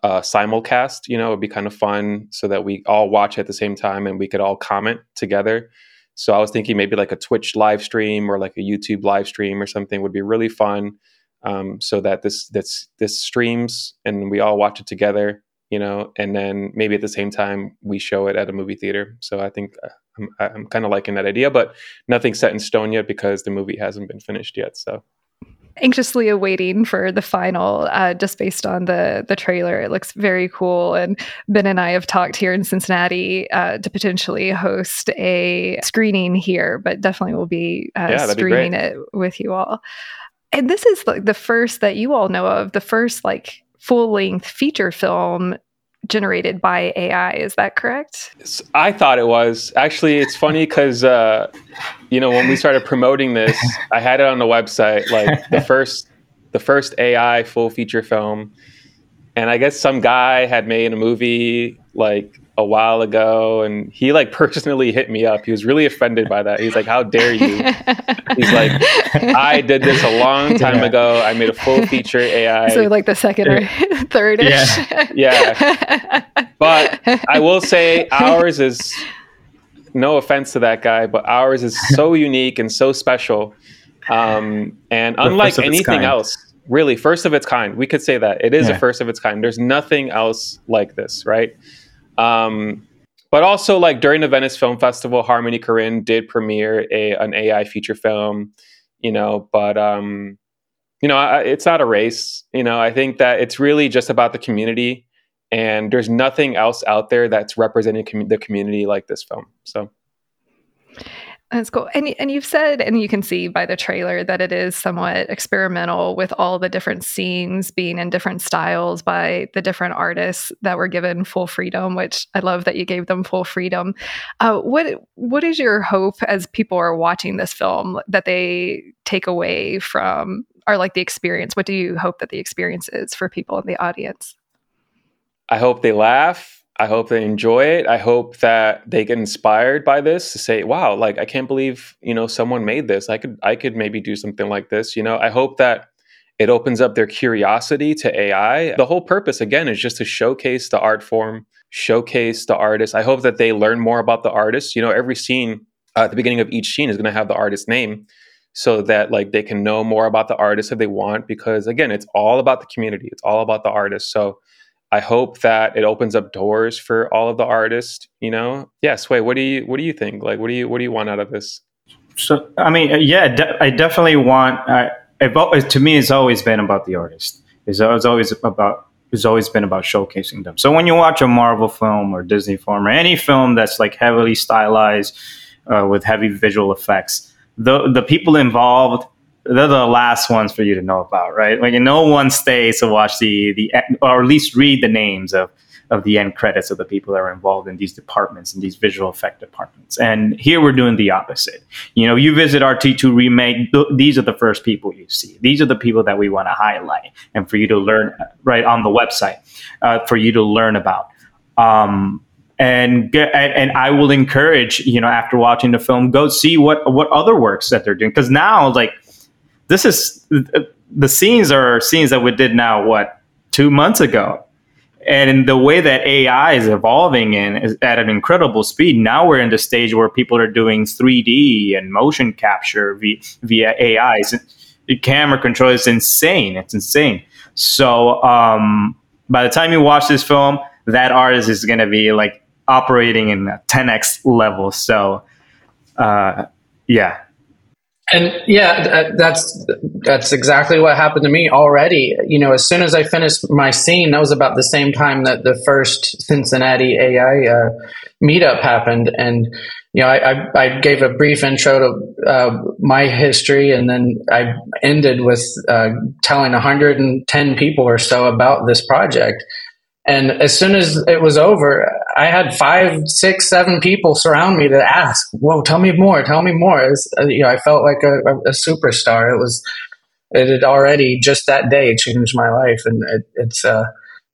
uh, simulcast. You know, it'd be kind of fun so that we all watch at the same time and we could all comment together. So I was thinking maybe like a Twitch live stream or like a YouTube live stream or something would be really fun. Um, so that this this this streams and we all watch it together, you know, and then maybe at the same time we show it at a movie theater. So I think uh, I'm, I'm kind of liking that idea, but nothing set in stone yet because the movie hasn't been finished yet. So anxiously awaiting for the final uh, just based on the the trailer. It looks very cool. And ben and i have talked here in cincinnati uh, to potentially host a screening here but definitely will be uh, yeah, streaming be it with you all. And this is like the first that you all know of the first like full length feature film generated by AI. Is that correct? I thought it was. Actually, it's funny because, uh, you know, when we started promoting this, I had it on the website, like [LAUGHS] the first, the first AI full feature film. And I guess some guy had made a movie like a while ago and he like [LAUGHS] personally hit me up. He was really offended by that. He's like, How dare you? [LAUGHS] He's like, I did this a long time yeah. ago. I made a full feature AI. So like the second or [LAUGHS] third Yeah. yeah. But I will say ours is no offense to that guy, but ours is so unique and so special. Um, and unlike anything else, really, first of its kind, we could say that it is yeah. a first of its kind. There's nothing else like this, right? Um, but also, like during the Venice Film Festival, Harmony Korine did premiere a an AI feature film. You know, but um, you know, I, it's not a race. You know, I think that it's really just about the community, and there's nothing else out there that's representing com- the community like this film. So. That's cool. And and you've said, and you can see by the trailer that it is somewhat experimental with all the different scenes being in different styles by the different artists that were given full freedom. Which I love that you gave them full freedom. Uh, what what is your hope as people are watching this film that they take away from, or like the experience? What do you hope that the experience is for people in the audience? I hope they laugh I hope they enjoy it. I hope that they get inspired by this to say, "Wow, like I can't believe, you know, someone made this. I could I could maybe do something like this." You know, I hope that it opens up their curiosity to AI. The whole purpose again is just to showcase the art form, showcase the artist. I hope that they learn more about the artist. You know, every scene uh, at the beginning of each scene is going to have the artist name so that like they can know more about the artist if they want because again, it's all about the community. It's all about the artist. So I hope that it opens up doors for all of the artists. You know, yes. Wait, what do you what do you think? Like, what do you what do you want out of this? So, I mean, uh, yeah, de- I definitely want. It, to me, it's always been about the artist. It's, it's always about. It's always been about showcasing them. So when you watch a Marvel film or Disney film or any film that's like heavily stylized uh, with heavy visual effects, the the people involved they're the last ones for you to know about, right? Like no one stays to watch the the or at least read the names of of the end credits of the people that are involved in these departments and these visual effect departments. And here we're doing the opposite. You know, you visit Our T2 remake; th- these are the first people you see. These are the people that we want to highlight, and for you to learn right on the website, uh, for you to learn about. Um, and get, and, and I will encourage you know after watching the film, go see what what other works that they're doing because now like this is the scenes are scenes that we did now what two months ago and the way that AI is evolving in is at an incredible speed. Now we're in the stage where people are doing 3D and motion capture via, via AI. The camera control is insane. It's insane. So um, by the time you watch this film, that artist is going to be like operating in a 10x level. So uh, yeah, and yeah, that's that's exactly what happened to me already. You know, as soon as I finished my scene, that was about the same time that the first Cincinnati AI uh, meetup happened, and you know, I, I, I gave a brief intro to uh, my history, and then I ended with uh, telling 110 people or so about this project. And as soon as it was over, I had five, six, seven people surround me to ask, "Whoa, tell me more! Tell me more!" Was, uh, you know, I felt like a, a, superstar. It was, it had already just that day changed my life, and it, it's, uh,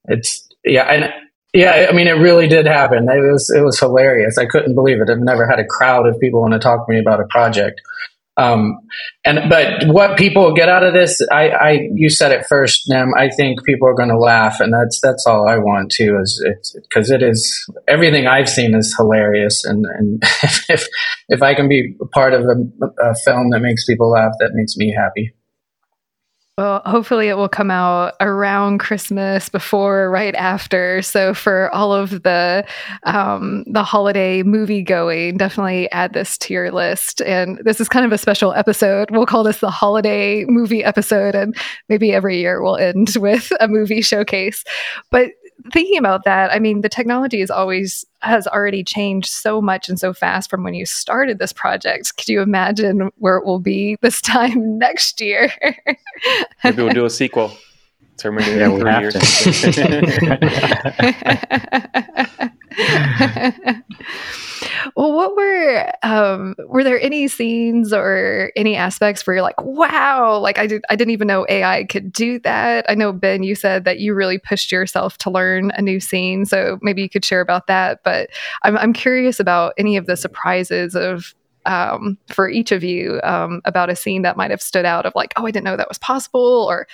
it's, yeah, and yeah, I mean, it really did happen. It was, it was hilarious. I couldn't believe it. I've never had a crowd of people want to talk to me about a project. Um, and but what people get out of this, I, I you said it first, Nem. I think people are going to laugh, and that's that's all I want to is because it is everything I've seen is hilarious, and and [LAUGHS] if if I can be part of a, a film that makes people laugh, that makes me happy. Well, hopefully it will come out around Christmas, before, right after. So for all of the um, the holiday movie going, definitely add this to your list. And this is kind of a special episode. We'll call this the holiday movie episode, and maybe every year we'll end [LAUGHS] with a movie showcase. But thinking about that, I mean, the technology is always has already changed so much and so fast from when you started this project. Could you imagine where it will be [LAUGHS] this time next year? [LAUGHS] Maybe we'll do a sequel. Terminator yeah, we'll have to. [LAUGHS] [LAUGHS] well, what were um, were there any scenes or any aspects where you're like, wow, like I did I didn't even know AI could do that. I know Ben, you said that you really pushed yourself to learn a new scene, so maybe you could share about that. But I'm I'm curious about any of the surprises of um, for each of you um, about a scene that might have stood out of like, oh, I didn't know that was possible, or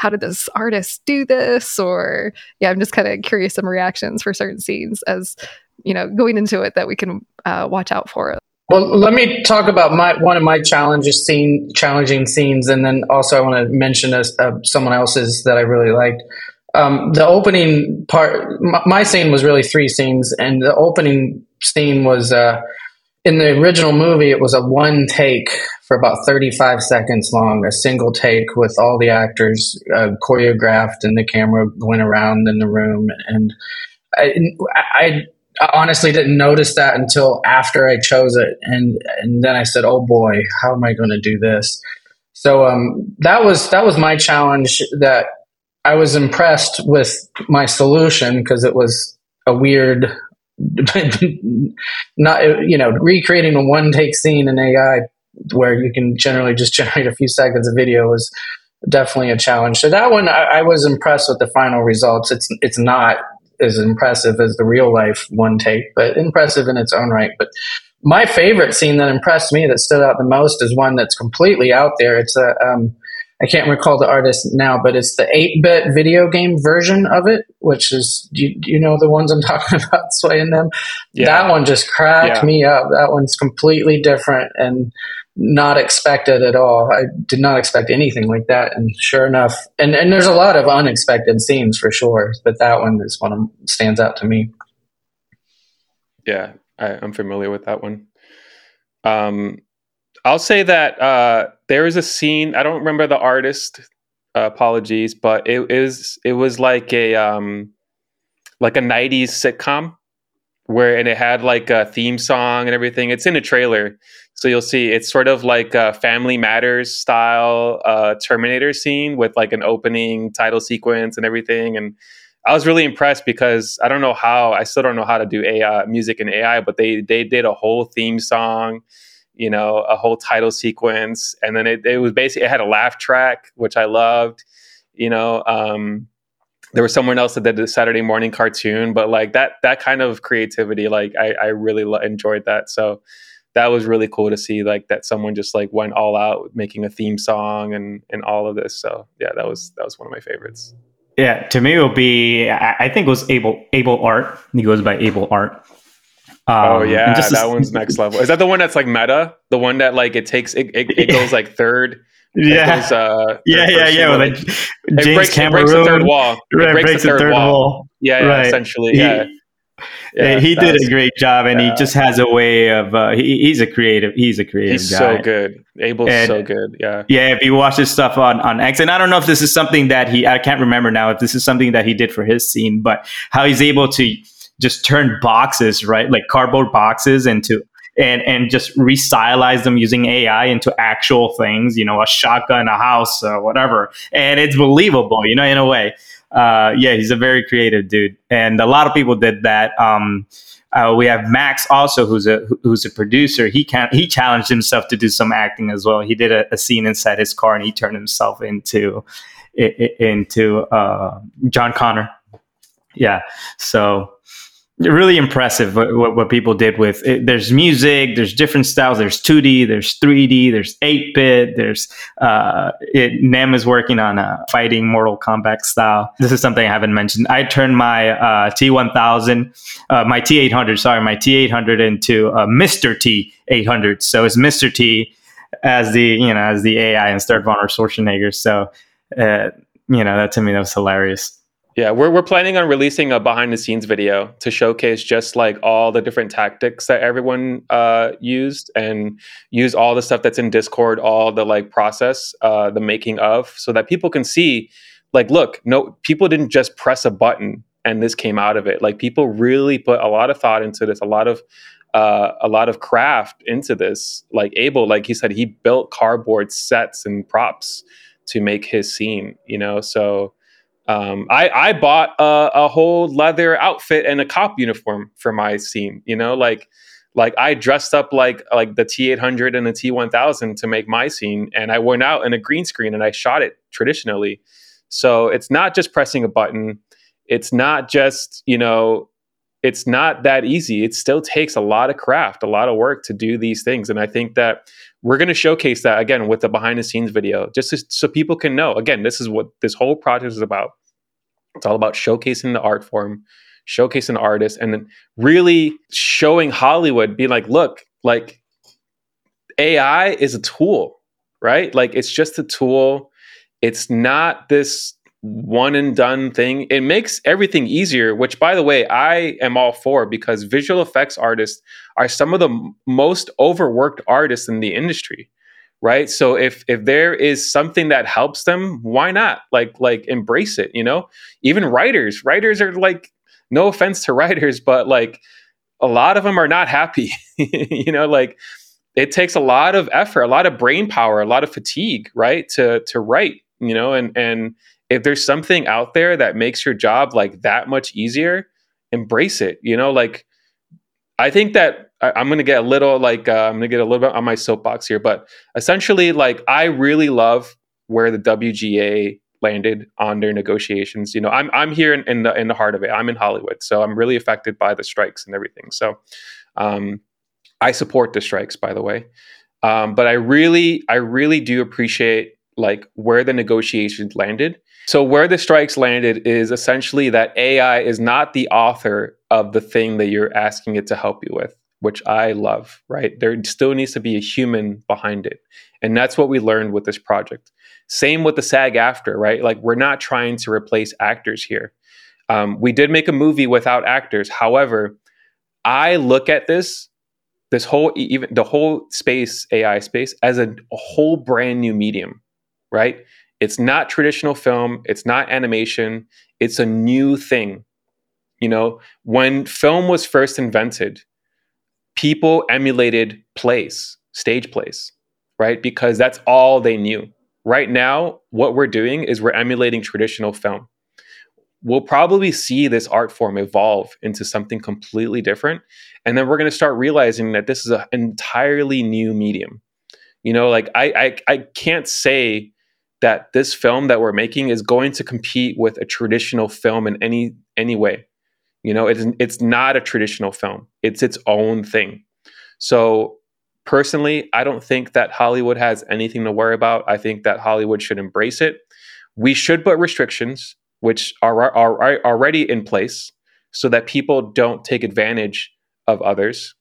how did this artist do this? Or yeah, I'm just kind of curious some reactions for certain scenes as you know going into it that we can uh, watch out for. Well, let me talk about my one of my challenges scene challenging scenes, and then also I want to mention a, uh, someone else's that I really liked. Um, the opening part, my, my, scene was really three scenes, and the opening scene was uh, in the original movie. It was a one take for about thirty five seconds long, a single take with all the actors uh, choreographed, and the camera went around in the room, and I, I I honestly didn't notice that until after I chose it, and and then I said, "Oh boy, how am I going to do this?" So um, that was that was my challenge. That I was impressed with my solution because it was a weird, [LAUGHS] not you know recreating a one take scene in AI where you can generally just [LAUGHS] generate a few seconds of video was definitely a challenge. So that one I, I was impressed with the final results. It's it's not as impressive as the real life one take, but impressive in its own right. But my favorite scene that impressed me that stood out the most is one that's completely out there. It's a um, I can't recall the artist now, but it's the 8 bit video game version of it, which is, do you, you know the ones I'm [LAUGHS] talking about, Sway and Nem? Yeah. That one just cracked yeah. me up. That one's completely different and not expected at all. I did not expect anything like that. And sure enough, and, and there's a lot of unexpected scenes for sure, but that one is one of stands out to me. Yeah, I, am familiar with that one. Um, I'll say that uh, there is a scene. I don't remember the artist. Uh, apologies, but it is it was like a um, like a '90s sitcom where and it had like a theme song and everything. It's in a trailer, so you'll see it's sort of like a Family Matters style uh, Terminator scene with like an opening title sequence and everything. And I was really impressed because I don't know how I still don't know how to do AI music and AI, but they they did a whole theme song, you know, a whole title sequence, and then it, it was basically it had a laugh track which I loved, you know. Um, there was someone else that did the Saturday morning cartoon, but like that that kind of creativity, like I, I really lo- enjoyed that. So that was really cool to see, like that someone just like went all out making a theme song and and all of this. So yeah, that was that was one of my favorites. Yeah, to me it will be. I, I think it was Abel Abel Art. He goes by Abel Art. Um, oh yeah, that this, one's next level. Is that the one that's like meta? The one that like it takes it, it, it goes like third yeah. Goes, uh, yeah, yeah, yeah, Well, like, James it breaks, Cameron, it breaks the third wall. It right, breaks, breaks the, third, third wall. wall. Yeah, yeah right. essentially. He, yeah. Yeah, he did a great job, and yeah. he just has a way of. Uh, he, he's a creative. He's a creative. He's guy. so good. Abel's and, so good. Yeah. Yeah. If you watch his stuff on on X, and I don't know if this is something that he. I can't remember now if this is something that he did for his scene, but how he's able to just turn boxes, right, like cardboard boxes, into and and just restylize them using AI into actual things, you know, a shotgun, a house, uh, whatever, and it's believable, you know, in a way. Uh, yeah, he's a very creative dude, and a lot of people did that. Um, uh, we have Max also, who's a who's a producer. He can he challenged himself to do some acting as well. He did a, a scene inside his car, and he turned himself into into uh, John Connor. Yeah, so really impressive what, what, what, people did with it. There's music, there's different styles. There's 2D, there's 3D, there's 8 bit. There's uh, it, Nem is working on a fighting Mortal Kombat style. This is something I haven't mentioned. I turned my uh, T1000, uh, my T800, sorry, my T800 into a Mr. T800. So it's Mr. T as the you know as the AI instead of Arnold Schwarzenegger. So uh, you know that to me that was hilarious. Yeah, we're we're planning on releasing a behind the scenes video to showcase just like all the different tactics that everyone uh, used and use all the stuff that's in Discord, all the like process, uh, the making of, so that people can see, like, look, no, people didn't just press a button and this came out of it. Like, people really put a lot of thought into this, a lot of uh, a lot of craft into this. Like Abel, like he said, he built cardboard sets and props to make his scene. You know, so um, I, I bought a, a, whole leather outfit and a cop uniform for my scene. You know, like like I dressed up like like the T eight hundred and the T one thousand to make my scene, and I went out in a green screen and I shot it traditionally. So it's not just pressing a button. It's not just you know. It's not that easy. It still takes a lot of craft, a lot of work to do these things. And I think that we're going to showcase that again with the behind the scenes video, just so people can know. Again, this is what this whole project is about it's all about showcasing the art form, showcasing the artist, and then really showing Hollywood, be like, look, like AI is a tool, right? Like it's just a tool. It's not this one and done thing. It makes everything easier, which by the way, I am all for because visual effects artists are some of the m- most overworked artists in the industry right? So if if there is something that helps them why not? Like like embrace it you know? Even writers writers are like no offense to writers but like a lot of them are not happy [LAUGHS] you know? Like it takes a lot of effort a lot of brain power a lot of fatigue right to to write you know? And and if there's something out there that makes your job like that much easier embrace it you know? Like i think that I, am going to get a little like uh, I'm going to get a little bit on my soapbox here, but essentially, like I really love where the WGA landed on their negotiations. You know, I'm I'm here in, in the in the heart of it. I'm in Hollywood, so I'm really affected by the strikes and everything. So, um, I support the strikes, by the way, um, but I really I really do appreciate like where the negotiations landed. So where the strikes landed is essentially that AI is not the author of the thing that you're asking it to help you with which I love, right? There still needs to be a human behind it. And that's what we learned with this project. Same with the SAG-AFTRA, right? Like we're not trying to replace actors here. Um, we did make a movie without actors. However, I look at this, this whole even the whole space, AI space, as a, a whole brand new medium, right? It's not traditional film, it's not animation, it's a new thing You know, when film was first invented, people emulated plays, stage plays, right? Because that's all they knew. Right now, what we're doing is we're emulating traditional film. We'll probably see this art form evolve into something completely different. And then we're going to start realizing that this is an entirely new medium. You know, like I, I, I can't say that this film that we're making is going to compete with a traditional film in any any way. You know, it's it's not a traditional film. It's its own thing. So personally, I don't think that Hollywood has anything to worry about. I think that Hollywood should embrace it. We should put restrictions, which are, are, are already in place, so that people don't take advantage of others.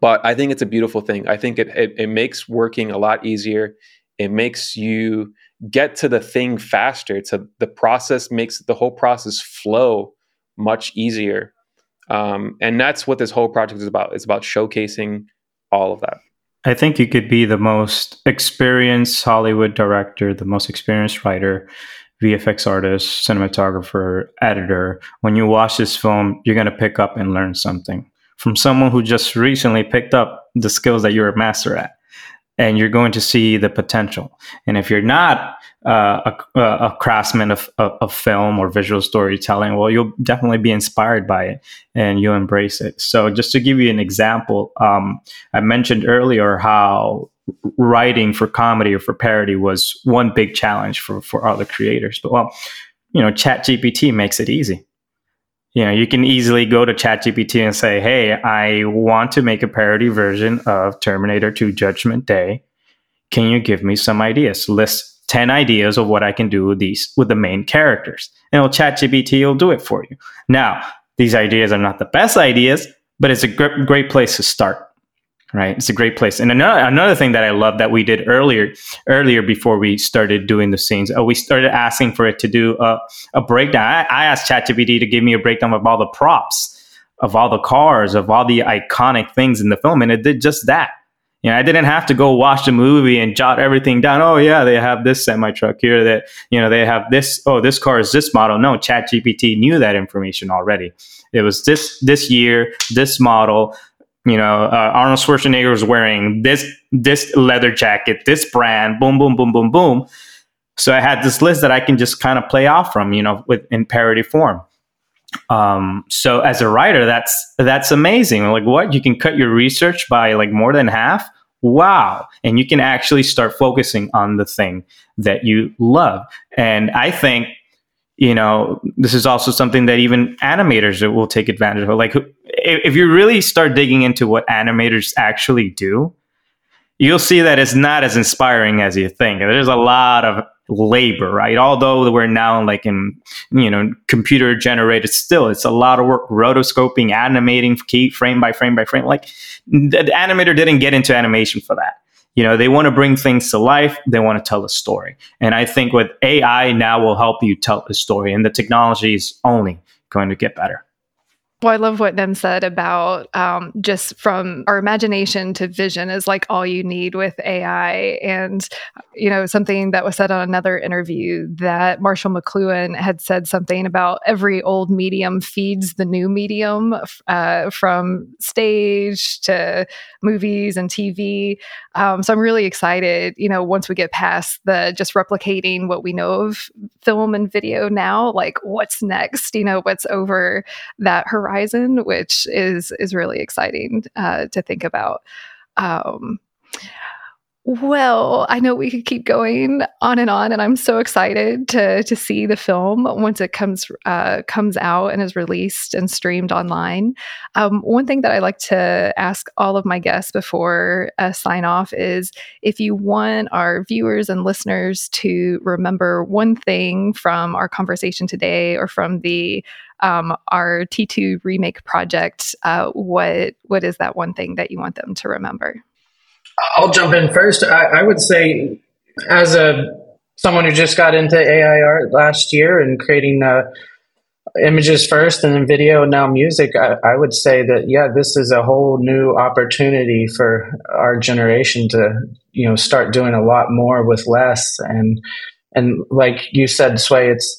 But I think it's a beautiful thing. I think it, it, it makes working a lot easier. It makes you get to the thing faster. A, the process makes the whole process flow much easier. Um, and that's what this whole project is about. It's about showcasing all of that. I think you could be the most experienced Hollywood director, the most experienced writer, VFX artist, cinematographer, editor. When you watch this film, you're going to pick up and learn something from someone who just recently picked up the skills that you're a master at and you're going to see the potential. And if you're not uh, a, a, craftsman of, of, of, film or visual storytelling, well, you'll definitely be inspired by it and you'll embrace it. So, just to give you an example, um, I mentioned earlier how writing for comedy or for parody was one big challenge for, for other creators. But, well, you know, ChatGPT makes it easy you know, you can easily go to ChatGPT and say, "Hey, I want to make a parody version of Terminator 2 Judgment Day. Can you give me some ideas? List 10 ideas of what I can do with these with the main characters." And ChatGPT will do it for you. Now, these ideas are not the best ideas, but it's a great, great place to start right it's a great place and another, another thing that i love that we did earlier earlier before we started doing the scenes uh, we started asking for it to do a, a breakdown I, I asked chatgpt to give me a breakdown of all the props of all the cars of all the iconic things in the film and it did just that you know, I didn't have to go watch the movie and jot everything down. Oh yeah, they have this semi truck here. That you know they have this. Oh, this car is this model. No, ChatGPT knew that information already. It was this this year, this model you know, uh, Arnold Schwarzenegger was wearing this this leather jacket, this brand, boom, boom, boom, boom, boom. So I had this list that I can just kind of play off from, you know, with in parody form. Um, so as a writer, that's that's amazing. Like what you can cut your research by like more than half. Wow. And you can actually start focusing on the thing that you love. And I think you know, this is also something that even animators will take advantage of. Like, if you really start digging into what animators actually do, you'll see that it's not as inspiring as you think. There's a lot of labor, right? Although we're now like in, you know, computer generated still, it's a lot of work rotoscoping, animating key frame by frame by frame. Like the animator didn't get into animation for that. You know, they want to bring things to life. They want to tell a story. And I think with AI now will help you tell a story and the technology is only going to get better. Well, I love what Nem said about um, just from our imagination to vision is like all you need with AI. And, you know, something that was said on another interview that Marshall McLuhan had said something about every old medium feeds the new medium uh, from stage to movies and TV. Um, so I'm really excited, you know, once we get past the just replicating what we know of film and video now, like what's next, you know, what's over that horizon which is is really exciting uh, to think about. Um, well, I know we could keep going on and on, and I'm so excited to to see the film once it comes uh, comes out and is released and streamed online. Um, one thing that I like to ask all of my guests before a sign off is if you want our viewers and listeners to remember one thing from our conversation today or from the um, our T2 remake project, uh, what what is that one thing that you want them to remember? I'll jump in first. I, I would say, as a someone who just got into AI art last year and creating uh, images first and then video and now music, I, I, would say that yeah, this is a whole new opportunity for our generation to you know start doing a lot more with less and and like you said, Sway, it's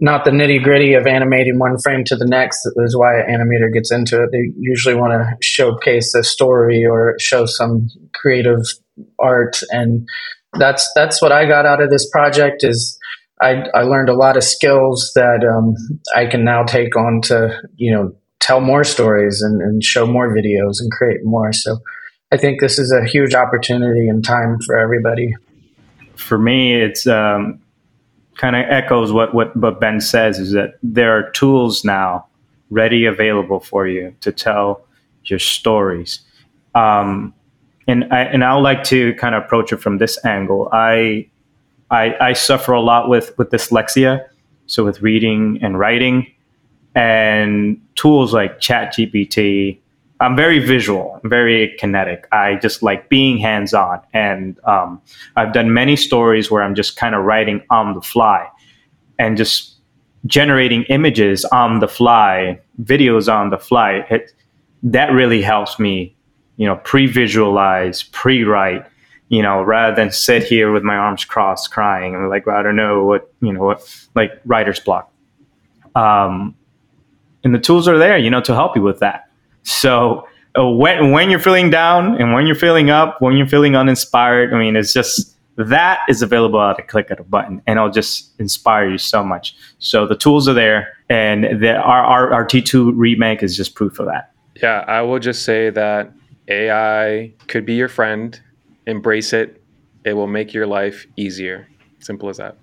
not the nitty gritty of animating one frame to the next is why an animator gets into it. They usually want to showcase a story or show some creative art, and that's that's what I got out of this project. Is I, I learned a lot of skills that um, I can now take on to you know tell more stories and, and show more videos and create more. So I think this is a huge opportunity and time for everybody. For me, it's um, kind of echoes what, what, what Ben says is that there are tools now ready available for you to tell your stories. Um, and I, and I would like to kind of approach it from this angle. I, I, I suffer a lot with, with dyslexia. So with reading and writing and tools like ChatGPT, I'm very visual, very kinetic. I just like being hands on. And um, I've done many stories where I'm just kind of writing on the fly and just generating images on the fly, videos on the fly. It, that really helps me, you know, pre visualize, pre write, you know, rather than sit here with my arms crossed crying and like, well, I don't know what, you know, what, like writer's block. Um, and the tools are there, you know, to help you with that. So uh, when when you're feeling down and when you're feeling up, when you're feeling uninspired, I mean, it's just that is available at a click of a button, and it'll just inspire you so much. So the tools are there, and the, our, our our T2 remake is just proof of that. Yeah, I will just say that AI could be your friend. Embrace it. It will make your life easier. Simple as that.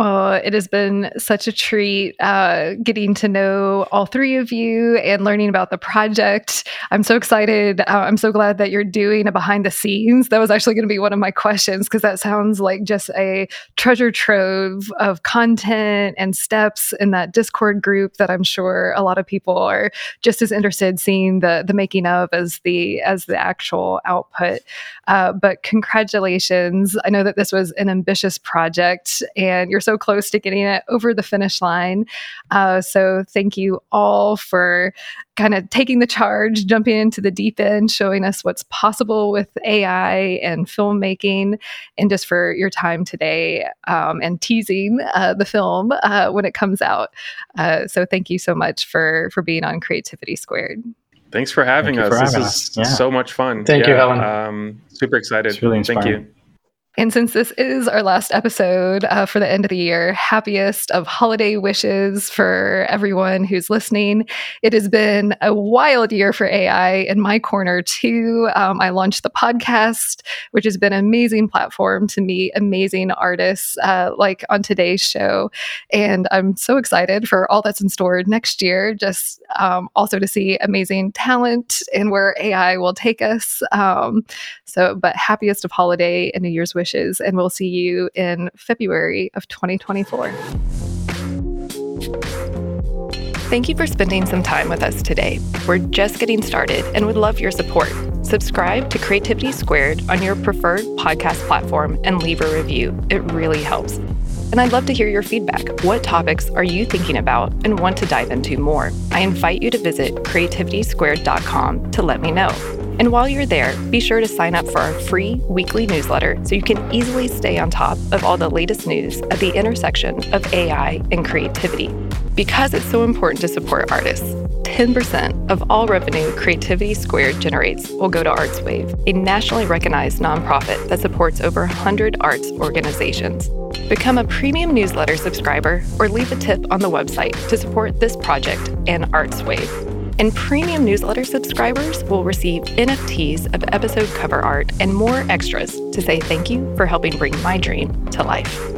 Well, it has been such a treat uh, getting to know all three of you and learning about the project. I'm so excited. Uh, I'm so glad that you're doing a behind the scenes. That was actually going to be one of my questions because that sounds like just a treasure trove of content and steps in that Discord group that I'm sure a lot of people are just as interested seeing the the making of as the as the actual output. Uh, but congratulations! I know that this was an ambitious project, and you're so so close to getting it over the finish line. Uh, so thank you all for kind of taking the charge, jumping into the deep end, showing us what's possible with AI and filmmaking, and just for your time today um, and teasing uh, the film uh, when it comes out. Uh, so thank you so much for for being on Creativity Squared. Thanks for having Thank us. For this having is us. Yeah. so much fun. Thank you, Helen. Um, super excited. It's really Thank you. And since this is our last episode uh, for the end of the year, happiest of holiday wishes for everyone who's listening. It has been a wild year for AI in my corner, too. Um, I launched the podcast, which has been an amazing platform to meet amazing artists uh, like on today's show. And I'm so excited for all that's in store next year, just um, also to see amazing talent and where AI will take us. Um, so, but happiest of holiday and New Year's wishes, and we'll see you in February of 2024. Thank you for spending some time with us today. We're just getting started and would love your support. Subscribe to Creativity Squared on your preferred podcast platform and leave a review. It really helps. And I'd love to hear your feedback. What topics are you thinking about and want to dive into more? I invite you to visit creativitysquared.com to let me know. And while you're there, be sure to sign up for our free weekly newsletter so you can easily stay on top of all the latest news at the intersection of AI and creativity. Because it's so important to support artists, 10% of all revenue Creativity Squared generates will go to ArtsWave, a nationally recognized nonprofit that supports over 100 arts organizations. Become a premium newsletter subscriber or leave a tip on the website to support this project and ArtsWave. And premium newsletter subscribers will receive NFTs of episode cover art and more extras to say thank you for helping bring my dream to life.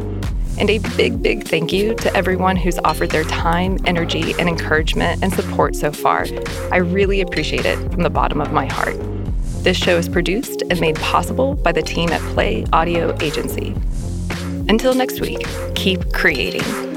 And a big, big thank you to everyone who's offered their time, energy, and encouragement and support so far. I really appreciate it from the bottom of my heart. This show is produced and made possible by the team at Play Audio Agency. Until next week, keep creating.